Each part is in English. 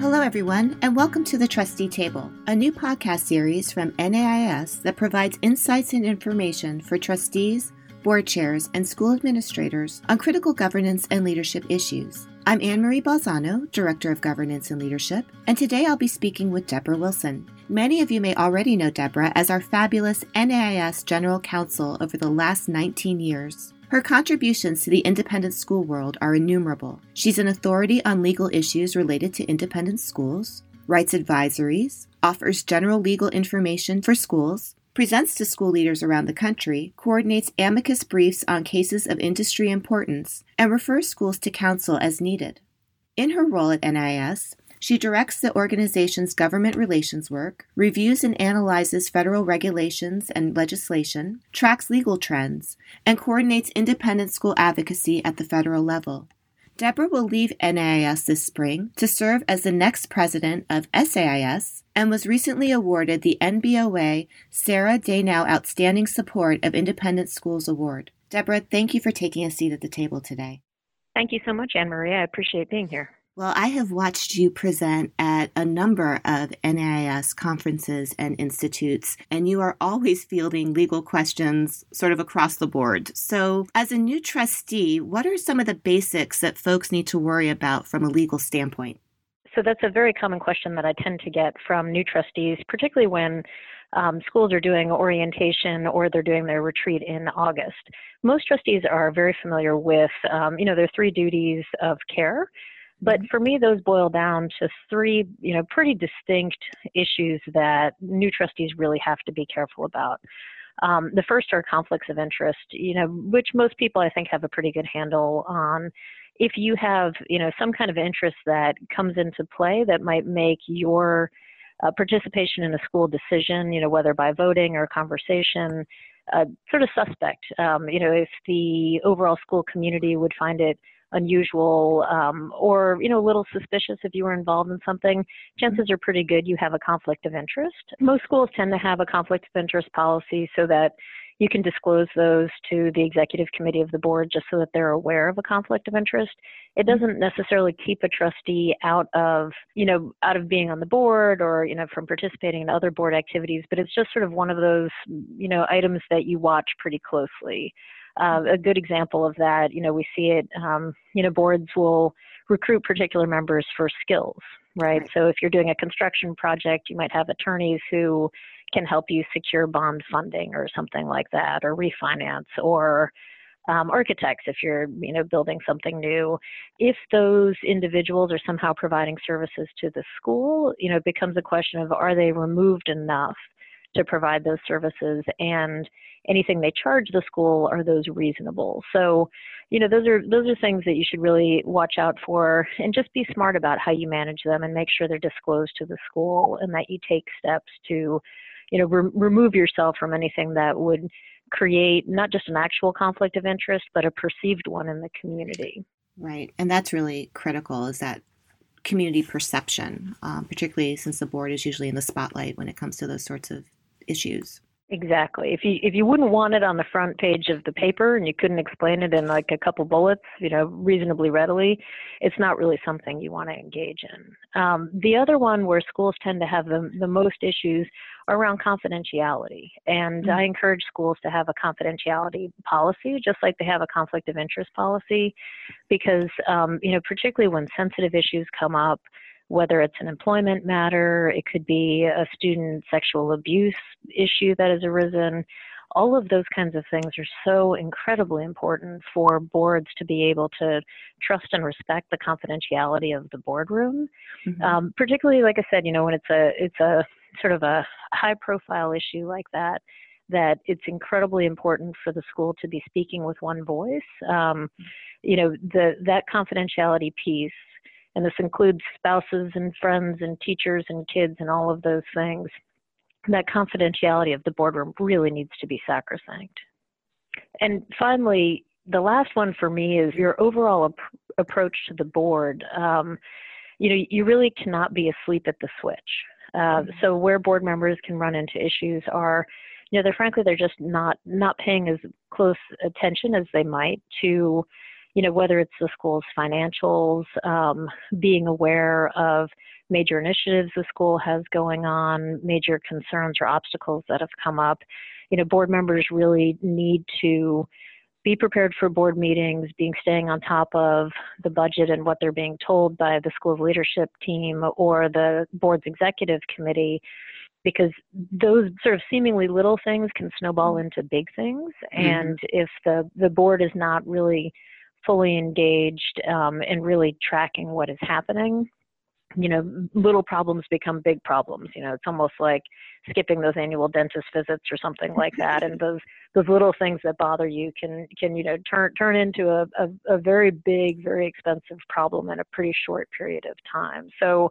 Hello, everyone, and welcome to the Trustee Table, a new podcast series from NAIS that provides insights and information for trustees, board chairs, and school administrators on critical governance and leadership issues. I'm Anne Marie Balzano, Director of Governance and Leadership, and today I'll be speaking with Debra Wilson. Many of you may already know Debra as our fabulous NAIS General Counsel over the last 19 years. Her contributions to the independent school world are innumerable. She's an authority on legal issues related to independent schools, writes advisories, offers general legal information for schools, presents to school leaders around the country, coordinates amicus briefs on cases of industry importance, and refers schools to counsel as needed. In her role at NAIS, she directs the organization's government relations work, reviews and analyzes federal regulations and legislation, tracks legal trends, and coordinates independent school advocacy at the federal level. Debra will leave NAIS this spring to serve as the next president of SAIS and was recently awarded the NBOA Sarah Daignault Outstanding Support of Independent Schools Award. Debra, thank you for taking a seat at the table today. Thank you so much, Anne Maria. I appreciate being here. Well, I have watched you present at a number of NAIS conferences and institutes, and you are always fielding legal questions sort of across the board. So, as a new trustee, what are some of the basics that folks need to worry about from a legal standpoint? So, that's a very common question that I tend to get from new trustees, particularly when um, schools are doing orientation or they're doing their retreat in August. Most trustees are very familiar with, um, you know, their three duties of care but for me, those boil down to three, you know, pretty distinct issues that new trustees really have to be careful about. Um, the first are conflicts of interest, you know, which most people I think have a pretty good handle on. If you have, you know, some kind of interest that comes into play that might make your uh, participation in a school decision, you know, whether by voting or conversation, uh, sort of suspect. Um, you know, if the overall school community would find it unusual um, or you know a little suspicious if you were involved in something chances are pretty good you have a conflict of interest most schools tend to have a conflict of interest policy so that you can disclose those to the executive committee of the board just so that they're aware of a conflict of interest. It mm-hmm. doesn't necessarily keep a trustee out of, you know, out of being on the board or, you know, from participating in other board activities, but it's just sort of one of those, you know, items that you watch pretty closely. Uh, a good example of that, you know, we see it, um, you know, boards will recruit particular members for skills, right? right? So if you're doing a construction project, you might have attorneys who can help you secure bond funding or something like that, or refinance, or um, architects if you're you know building something new if those individuals are somehow providing services to the school you know it becomes a question of are they removed enough to provide those services and anything they charge the school are those reasonable? So you know those are those are things that you should really watch out for and just be smart about how you manage them and make sure they're disclosed to the school and that you take steps to you know re- remove yourself from anything that would create not just an actual conflict of interest but a perceived one in the community. Right and that's really critical is that community perception um, particularly since the board is usually in the spotlight when it comes to those sorts of issues. Exactly. If you if you wouldn't want it on the front page of the paper and you couldn't explain it in like a couple bullets, you know, reasonably readily, it's not really something you want to engage in. Um, the other one where schools tend to have the the most issues are around confidentiality, and mm-hmm. I encourage schools to have a confidentiality policy, just like they have a conflict of interest policy, because um, you know, particularly when sensitive issues come up whether it's an employment matter, it could be a student sexual abuse issue that has arisen. All of those kinds of things are so incredibly important for boards to be able to trust and respect the confidentiality of the boardroom. Mm-hmm. Um, particularly, like I said, you know, when it's a it's a sort of a high profile issue like that, that it's incredibly important for the school to be speaking with one voice. Um, you know, the that confidentiality piece and this includes spouses and friends and teachers and kids and all of those things. That confidentiality of the boardroom really needs to be sacrosanct. And finally, the last one for me is your overall ap- approach to the board. Um, you know, you really cannot be asleep at the switch. Uh, mm-hmm. so where board members can run into issues are, you know, they're frankly they're just not not paying as close attention as they might to you know, whether it's the school's financials, um, being aware of major initiatives the school has going on, major concerns or obstacles that have come up. You know, board members really need to be prepared for board meetings, being staying on top of the budget and what they're being told by the school's leadership team or the board's executive committee because those sort of seemingly little things can snowball mm-hmm. into big things mm-hmm. and if the the board is not really fully engaged um, and really tracking what is happening you know, little problems become big problems. You know, it's almost like skipping those annual dentist visits or something like that. and those those little things that bother you can can you know turn turn into a, a, a very big, very expensive problem in a pretty short period of time. So,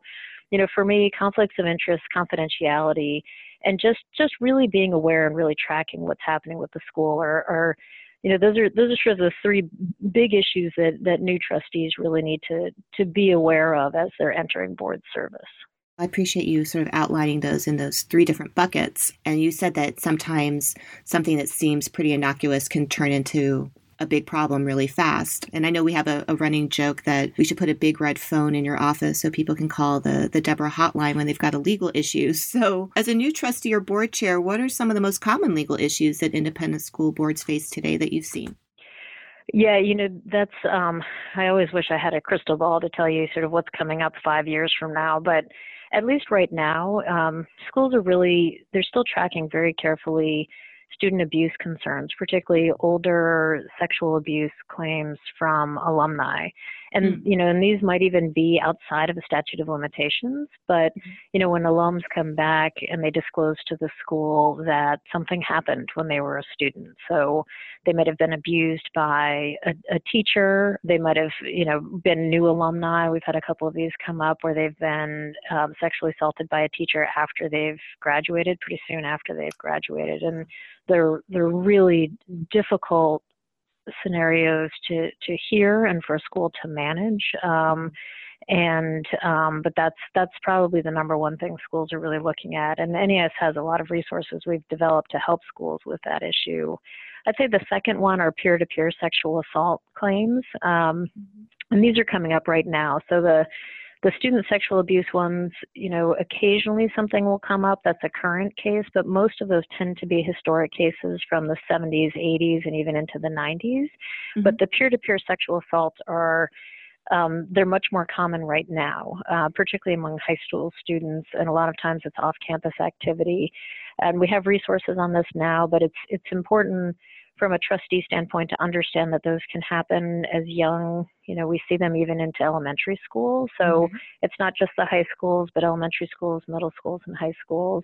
you know, for me, conflicts of interest, confidentiality, and just just really being aware and really tracking what's happening with the school are, are you know those are those are sort of the three big issues that that new trustees really need to to be aware of as they're entering board service I appreciate you sort of outlining those in those three different buckets. And you said that sometimes something that seems pretty innocuous can turn into a big problem really fast. And I know we have a, a, running joke that we should put a big red phone in your office so people can call the, the Debra hotline when they've got a legal issue. So, as a new trustee or board chair, what are some of the most common legal issues that independent school boards face today that you've seen? Yeah, you know, that's, um, I always wish I had a crystal ball to tell you sort of what's coming up five years from now. But at least right now, um, schools are really, they're still tracking very carefully student abuse concerns, particularly older sexual abuse claims from alumni. And, mm. you know, and these might even be outside of the statute of limitations, but, mm. you know, when alums come back and they disclose to the school that something happened when they were a student. So they might have been abused by a, a teacher. They might have, you know, been new alumni. We've had a couple of these come up where they've been um, sexually assaulted by a teacher after they've graduated, pretty soon after they've graduated. And they're, they're really difficult scenarios to to hear and for a school to manage. Um, and um, but that's that's probably the number one thing schools are really looking at. And NAIS has a lot of resources we've developed to help schools with that issue. I'd say the second one are peer-to-peer sexual assault claims, um, and these are coming up right now. So the the student sexual abuse ones, you know, occasionally something will come up that's a current case, but most of those tend to be historic cases from the 70s, 80s, and even into the 90s. Mm-hmm. But the peer to peer sexual assaults are. Um, they're much more common right now, uh, particularly among high school students, and a lot of times it's off-campus activity. And we have resources on this now, but it's it's important from a trustee standpoint to understand that those can happen as young, you know, we see them even into elementary school. So mm-hmm. it's not just the high schools, but elementary schools, middle schools, and high schools.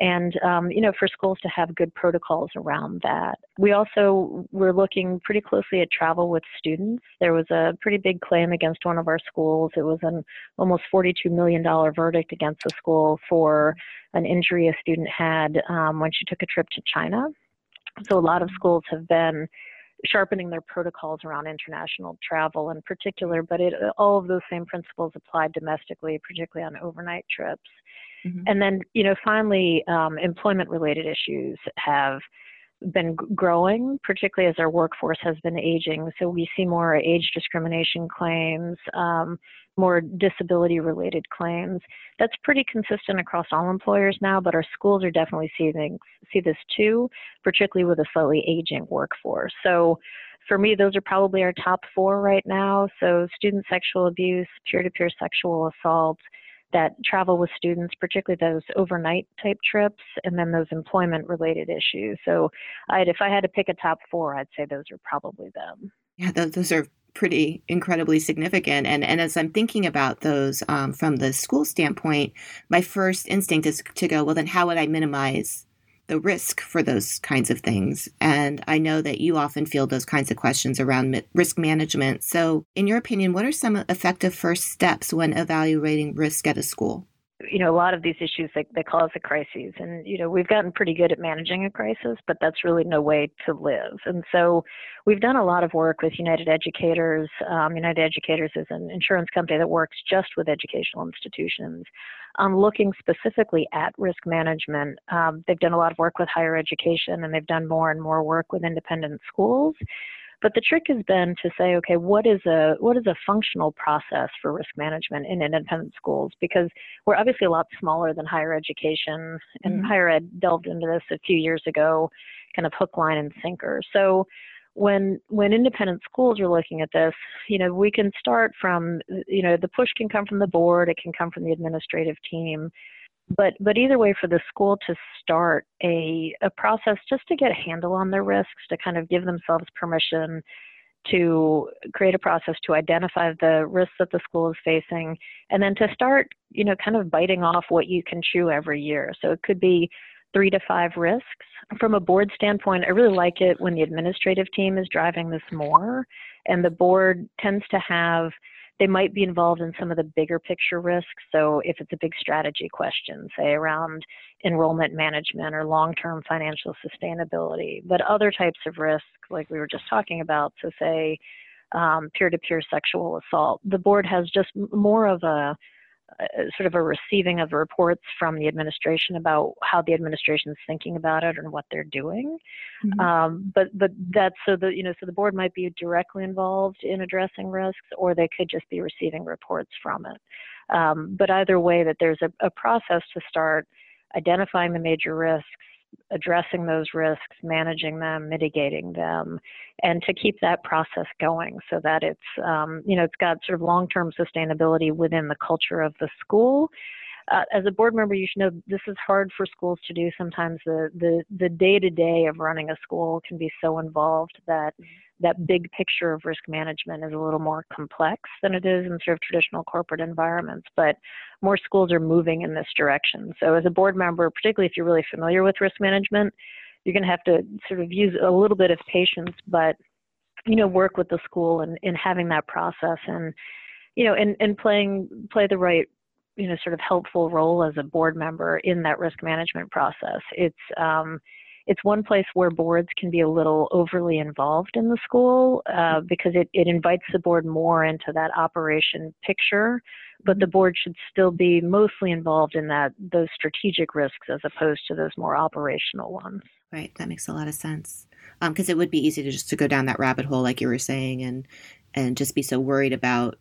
And, um, you know, for schools to have good protocols around that. We also were looking pretty closely at travel with students. There was a pretty big claim against one of our schools. It was an almost $42 million verdict against the school for an injury a student had um, when she took a trip to China. So a lot of schools have been sharpening their protocols around international travel in particular, but it, all of those same principles apply domestically, particularly on overnight trips. Mm-hmm. And then, you know, finally, um, employment related issues have been growing, particularly as our workforce has been aging. So we see more age discrimination claims, um, more disability related claims. That's pretty consistent across all employers now, but our schools are definitely seeing see this too, particularly with a slightly aging workforce. So for me, those are probably our top four right now. So student sexual abuse, peer-to-peer sexual assault, that travel with students, particularly those overnight type trips, and then those employment related issues. So, I'd, if I had to pick a top four, I'd say those are probably them. Yeah, those are pretty incredibly significant. And and as I'm thinking about those um, from the school standpoint, my first instinct is to go, well, then how would I minimize the risk for those kinds of things. And I know that you often field those kinds of questions around risk management. So, in your opinion, what are some effective first steps when evaluating risk at a school? You know, a lot of these issues they, they cause a crisis, and you know, we've gotten pretty good at managing a crisis, but that's really no way to live. And so, we've done a lot of work with United Educators. Um, United Educators is an insurance company that works just with educational institutions, um, looking specifically at risk management. Um, they've done a lot of work with higher education, and they've done more and more work with independent schools. But the trick has been to say, okay, what is a what is a functional process for risk management in independent schools? Because we're obviously a lot smaller than higher education, and mm-hmm. higher ed delved into this a few years ago, kind of hook, line, and sinker. So when when independent schools are looking at this, you know, we can start from, you know, the push can come from the board, it can come from the administrative team but but either way for the school to start a a process just to get a handle on their risks to kind of give themselves permission to create a process to identify the risks that the school is facing and then to start you know kind of biting off what you can chew every year. So it could be three to five risks. From a board standpoint i really like it when the administrative team is driving this more and the board tends to have they might be involved in some of the bigger picture risks. So if it's a big strategy question, say around enrollment management or long-term financial sustainability, but other types of risks, like we were just talking about, so say um, peer-to-peer sexual assault, the board has just more of a sort of a receiving of reports from the administration about how the administration is thinking about it and what they're doing. Mm-hmm. Um, but but that's so the you know so the board might be directly involved in addressing risks, or they could just be receiving reports from it. Um, but either way, that there's a, a process to start identifying the major risks, addressing those risks, managing them, mitigating them, and to keep that process going so that it's um, you know it's got sort of long-term sustainability within the culture of the school. Uh, as a board member, you should know this is hard for schools to do. Sometimes the the the day to day of running a school can be so involved that that big picture of risk management is a little more complex than it is in sort of traditional corporate environments. But more schools are moving in this direction. So as a board member, particularly if you're really familiar with risk management, you're going to have to sort of use a little bit of patience, but you know, work with the school and in having that process and you know, and, and playing play the right you know sort of helpful role as a board member in that risk management process. It's um, it's one place where boards can be a little overly involved in the school uh, because it, it invites the board more into that operation picture but the board should still be mostly involved in that those strategic risks as opposed to those more operational ones. Right that makes a lot of sense. Because um, it would be easy to just to go down that rabbit hole like you were saying and and just be so worried about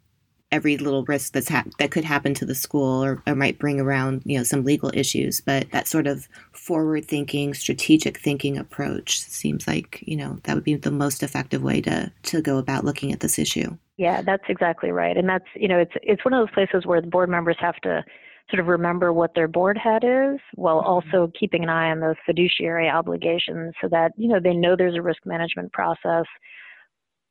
every little risk that's ha- that could happen to the school or, or might bring around you know some legal issues but that sort of forward thinking strategic thinking approach seems like you know that would be the most effective way to to go about looking at this issue. Yeah that's exactly right. And that's you know it's it's one of those places where the board members have to sort of remember what their board hat is while mm-hmm. also keeping an eye on those fiduciary obligations so that you know they know there's a risk management process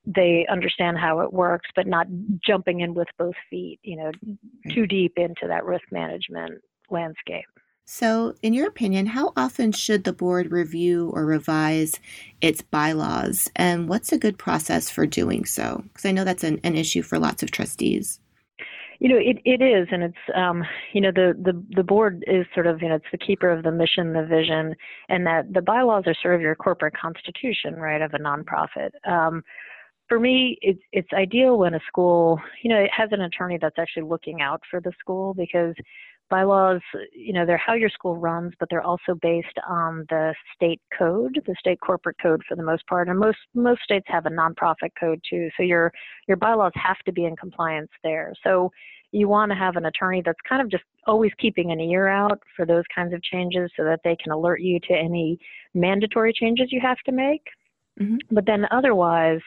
they understand how it works, but not jumping in with both feet, you know, too deep into that risk management landscape. So, in your opinion, how often should the board review or revise its bylaws? And what's a good process for doing so? Because I know that's an, an issue for lots of trustees. You know, it, it is, and it's um, you know the, the the board is sort of you know it's the keeper of the mission, the vision, and that the bylaws are sort of your corporate constitution, right, of a nonprofit. Um, for me, it's it's ideal when a school, you know, it has an attorney that's actually looking out for the school because bylaws, you know, they're how your school runs, but they're also based on the state code, the state corporate code for the most part, and most most states have a nonprofit code too. So your your bylaws have to be in compliance there. So you want to have an attorney that's kind of just always keeping an ear out for those kinds of changes so that they can alert you to any mandatory changes you have to make. Mm-hmm. But then otherwise,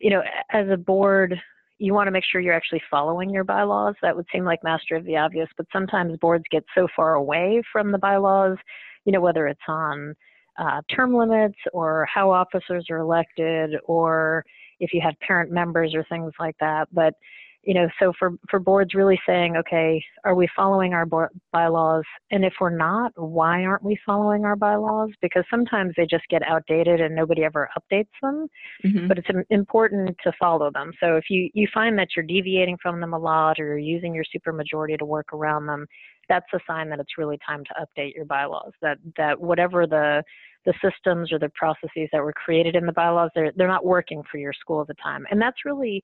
you know, as a board, you want to make sure you're actually following your bylaws. That would seem like master of the obvious, but sometimes boards get so far away from the bylaws, you know, whether it's on uh, term limits or how officers are elected or if you have parent members or things like that. But you know, so for, for boards really saying, okay, are we following our bylaws? And if we're not, why aren't we following our bylaws? Because sometimes they just get outdated and nobody ever updates them. Mm-hmm. But it's important to follow them. So if you, you find that you're deviating from them a lot or you're using your supermajority to work around them, that's a sign that it's really time to update your bylaws. That that whatever the the systems or the processes that were created in the bylaws, they're they're not working for your school at the time. And that's really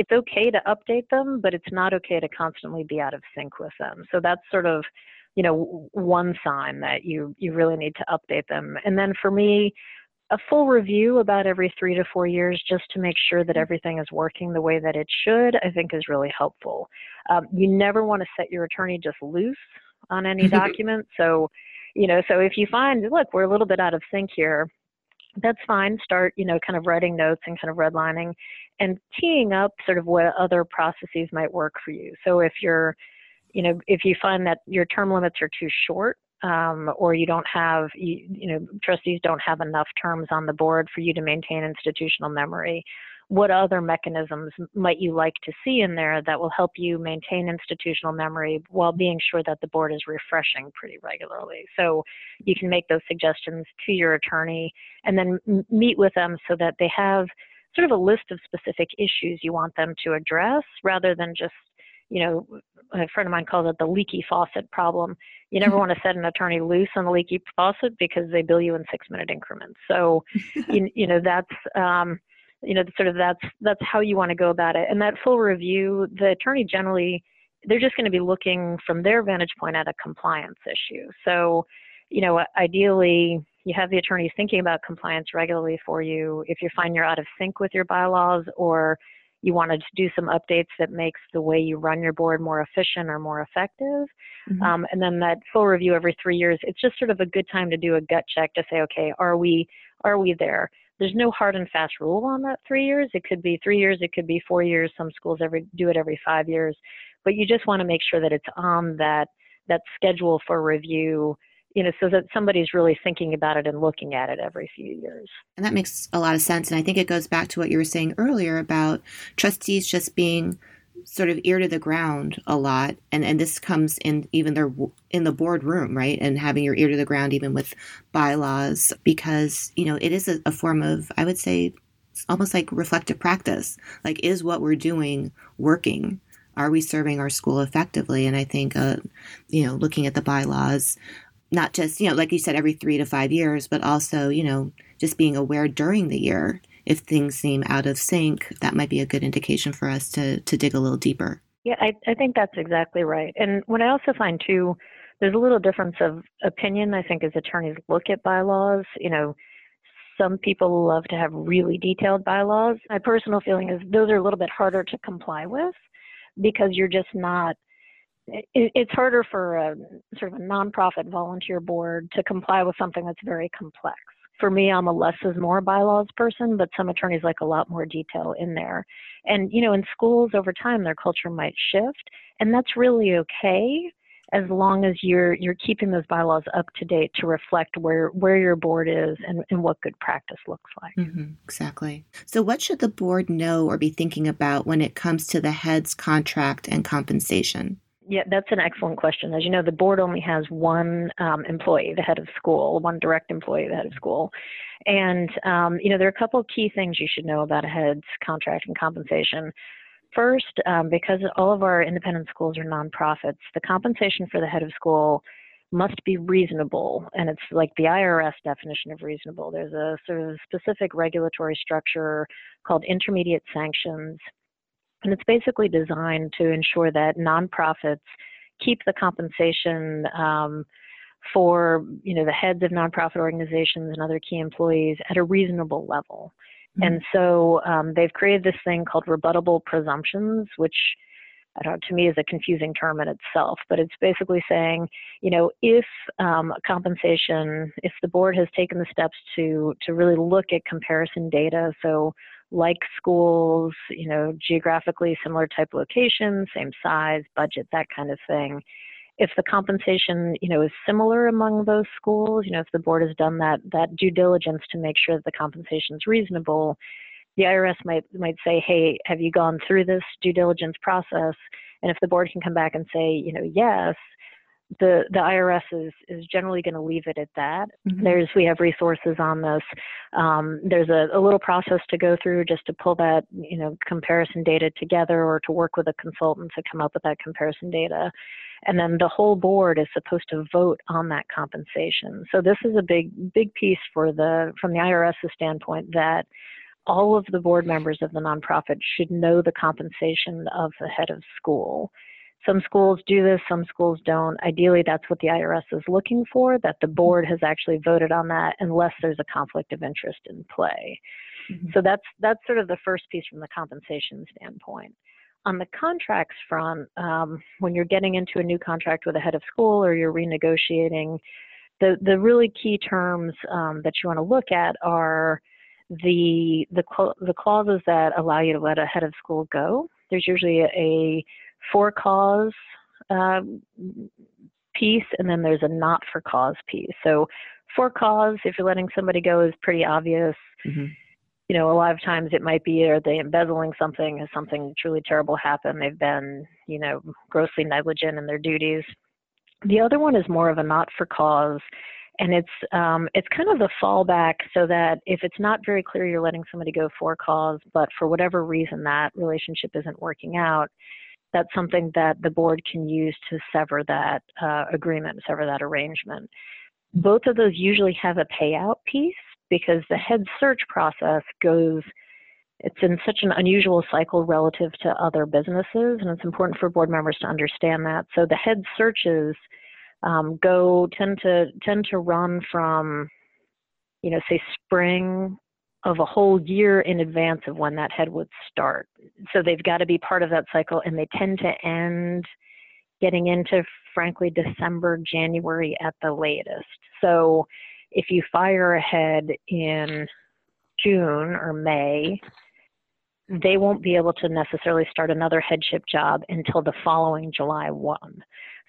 it's okay to update them, but it's not okay to constantly be out of sync with them. So that's sort of, you know, one sign that you you really need to update them. And then for me, a full review about every three to four years just to make sure that everything is working the way that it should, I think is really helpful. Um, you never want to set your attorney just loose on any document. So, you know, so if you find, look, we're a little bit out of sync here, that's fine. Start, you know, kind of writing notes and kind of redlining and teeing up sort of what other processes might work for you. So if you're, you know, if you find that your term limits are too short, um, or you don't have, you, you know, trustees don't have enough terms on the board for you to maintain institutional memory, what other mechanisms might you like to see in there that will help you maintain institutional memory while being sure that the board is refreshing pretty regularly? So you can make those suggestions to your attorney and then meet with them so that they have sort of a list of specific issues you want them to address rather than just you know, a friend of mine calls it the leaky faucet problem. You never want to set an attorney loose on the leaky faucet because they bill you in six minute increments. So, you, you know, that's, um, you know sort of that's that's how you want to go about it. And that full review the attorney generally they're just going to be looking from their vantage point at a compliance issue. So you know ideally you have the attorneys thinking about compliance regularly for you. If you find you're out of sync with your bylaws or you want to do some updates that makes the way you run your board more efficient or more effective. Mm-hmm. um, and then that full review every three years it's just sort of a good time to do a gut check to say okay are we are we there there's no hard and fast rule on that three years. It could be three years, it could be four years. Some schools every do it every five years, but you just want to make sure that it's on that that schedule for review you know, so that somebody's really thinking about it and looking at it every few years. And that makes a lot of sense. And I think it goes back to what you were saying earlier about trustees just being sort of ear to the ground a lot and and this comes in even their in the boardroom right and having your ear to the ground even with bylaws because you know it is a, a form of i would say almost like reflective practice like is what we're doing working? Are we serving our school effectively? And i think uh, you know looking at the bylaws not just you know like you said every three to five years but also you know just being aware during the year if things seem out of sync, that might be a good indication for us to to dig a little deeper. Yeah, I, I think that's exactly right. And what I also find too, there's a little difference of opinion, I think, as attorneys look at bylaws. You know, some people love to have really detailed bylaws. My personal feeling is those are a little bit harder to comply with because you're just not it's harder for a sort of a nonprofit volunteer board to comply with something that's very complex for me, I'm a less is more bylaws person, but some attorneys like a lot more detail in there. And, you know, in schools over time, their culture might shift, and that's really okay as long as you're you're keeping those bylaws up to date to reflect where where your board is and, and what good practice looks like. Mm-hmm, exactly. So, what should the board know or be thinking about when it comes to the head's contract and compensation? Yeah, that's an excellent question. As you know, the board only has one um, employee, the head of school, one direct employee, the head of school. And, um, you know, there are a couple of key things you should know about a head's contract and compensation. First, um, because all of our independent schools are nonprofits, the compensation for the head of school must be reasonable. And it's like the IRS definition of reasonable. There's a sort of specific regulatory structure called intermediate sanctions and it's basically designed to ensure that nonprofits keep the compensation um, for you know the heads of nonprofit organizations and other key employees at a reasonable level. Mm-hmm. And so um, they've created this thing called rebuttable presumptions, which I don't know, to me is a confusing term in itself, but it's basically saying, you know, if um, compensation, if the board has taken the steps to to really look at comparison data, so like schools, you know, geographically similar type locations, same size, budget, that kind of thing. If the compensation, you know, is similar among those schools, you know, if the board has done that that due diligence to make sure that the compensation is reasonable, the IRS might might say, "Hey, have you gone through this due diligence process?" And if the board can come back and say, you know, yes, the the IRS is is generally going to leave it at that. Mm-hmm. There's we have resources on this. Um, there's a, a, little process to go through just to pull that you know comparison data together, or to work with a consultant to come up with that comparison data, and then the whole board is supposed to vote on that compensation. So this is a big big piece for the from the IRS's standpoint that all of the board members of the nonprofit should know the compensation of the head of school Some schools do this, some schools don't. Ideally, that's what the IRS is looking for, that the board has actually voted on that unless there's a conflict of interest in play. Mm-hmm. So that's that's sort of the first piece from the compensation standpoint. On the contracts front, um, when you're getting into a new contract with a head of school or you're renegotiating, the the really key terms um, that you want to look at are the the the clauses that allow you to let a head of school go. There's usually a, a for cause um, piece, and then there's a not for cause piece. So, for cause, if you're letting somebody go, is pretty obvious. Mm-hmm. You know, a lot of times it might be are they embezzling something? Has something truly terrible happened? They've been, you know, grossly negligent in their duties. The other one is more of a not for cause, and it's um, it's kind of the fallback so that if it's not very clear you're letting somebody go for cause, but for whatever reason that relationship isn't working out, that's something that the board can use to sever that uh, agreement, sever that arrangement. Both of those usually have a payout piece because the head search process goes it's in such an unusual cycle relative to other businesses, and it's important for board members to understand that. So the head searches um, go tend to tend to run from, you know, say spring of a whole year in advance of when that head would start. So they've got to be part of that cycle, and they tend to end getting into, frankly, December, January at the latest. So if you fire a head in June or May, they won't be able to necessarily start another headship job until the following July 1.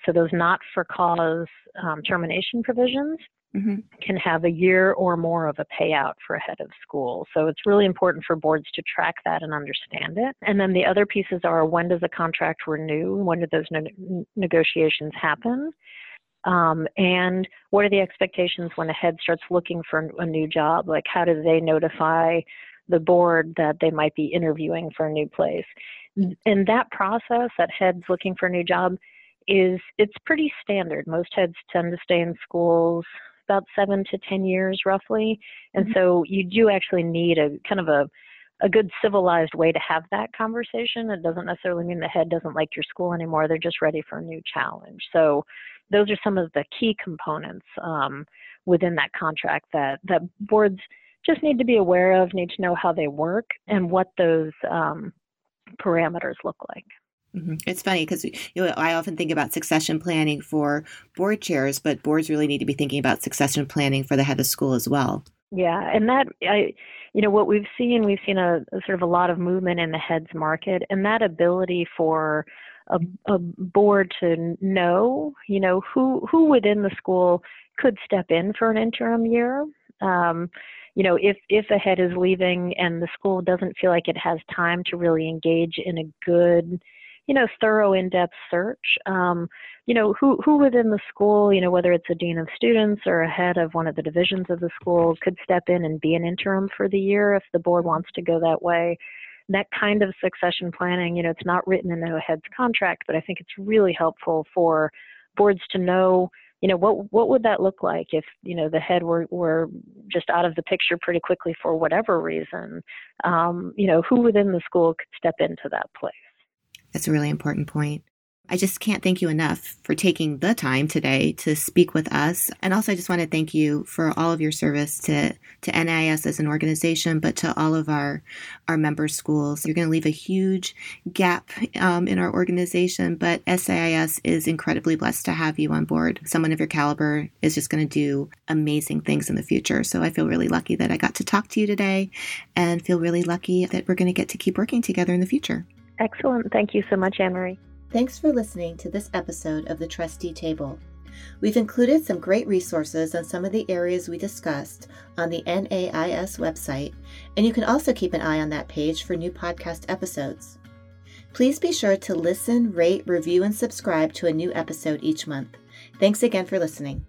So those not for cause um, termination provisions mm-hmm. can have a year or more of a payout for a head of school. So it's really important for boards to track that and understand it. And then the other pieces are when does a contract renew? When do those ne- negotiations happen? Um, and what are the expectations when a head starts looking for a new job? Like, how do they notify the board that they might be interviewing for a new place? And that process, that head's looking for a new job is it's pretty standard. Most heads tend to stay in schools about seven to ten years roughly, and mm-hmm. so you do actually need a kind of a a good civilized way to have that conversation. It doesn't necessarily mean the head doesn't like your school anymore. They're just ready for a new challenge. So those are some of the key components um, within that contract that that boards just need to be aware of, need to know how they work, and what those um, parameters look like. Mm-hmm. It's funny because you know I often think about succession planning for board chairs, but boards really need to be thinking about succession planning for the head of school as well. Yeah, and that I, you know, what we've seen, we've seen a, a sort of a lot of movement in the heads market, and that ability for a, a board to know, you know, who who within the school could step in for an interim year. Um, you know, if if a head is leaving and the school doesn't feel like it has time to really engage in a good you know, thorough, in-depth search. Um, you know, who who within the school, you know, whether it's a dean of students or a head of one of the divisions of the school, could step in and be an interim for the year if the board wants to go that way. That kind of succession planning, you know, it's not written in a head's contract, but I think it's really helpful for boards to know you know what what would that look like if you know the head were were just out of the picture pretty quickly for whatever reason um, you know who within the school could step into that place that's a really important point. I just can't thank you enough for taking the time today to speak with us. And also, I just want to thank you for all of your service to, to NAIS as an organization, but to all of our, our member schools. You're going to leave a huge gap um, in our organization, but SAIS is incredibly blessed to have you on board. Someone of your caliber is just going to do amazing things in the future. So I feel really lucky that I got to talk to you today and feel really lucky that we're going to get to keep working together in the future. Excellent. Thank you so much, Anne Marie. Thanks for listening to this episode of the Trustee Table. We've included some great resources on some of the areas we discussed on the NAIS website, and you can also keep an eye on that page for new podcast episodes. Please be sure to listen, rate, review, and subscribe to a new episode each month. Thanks again for listening.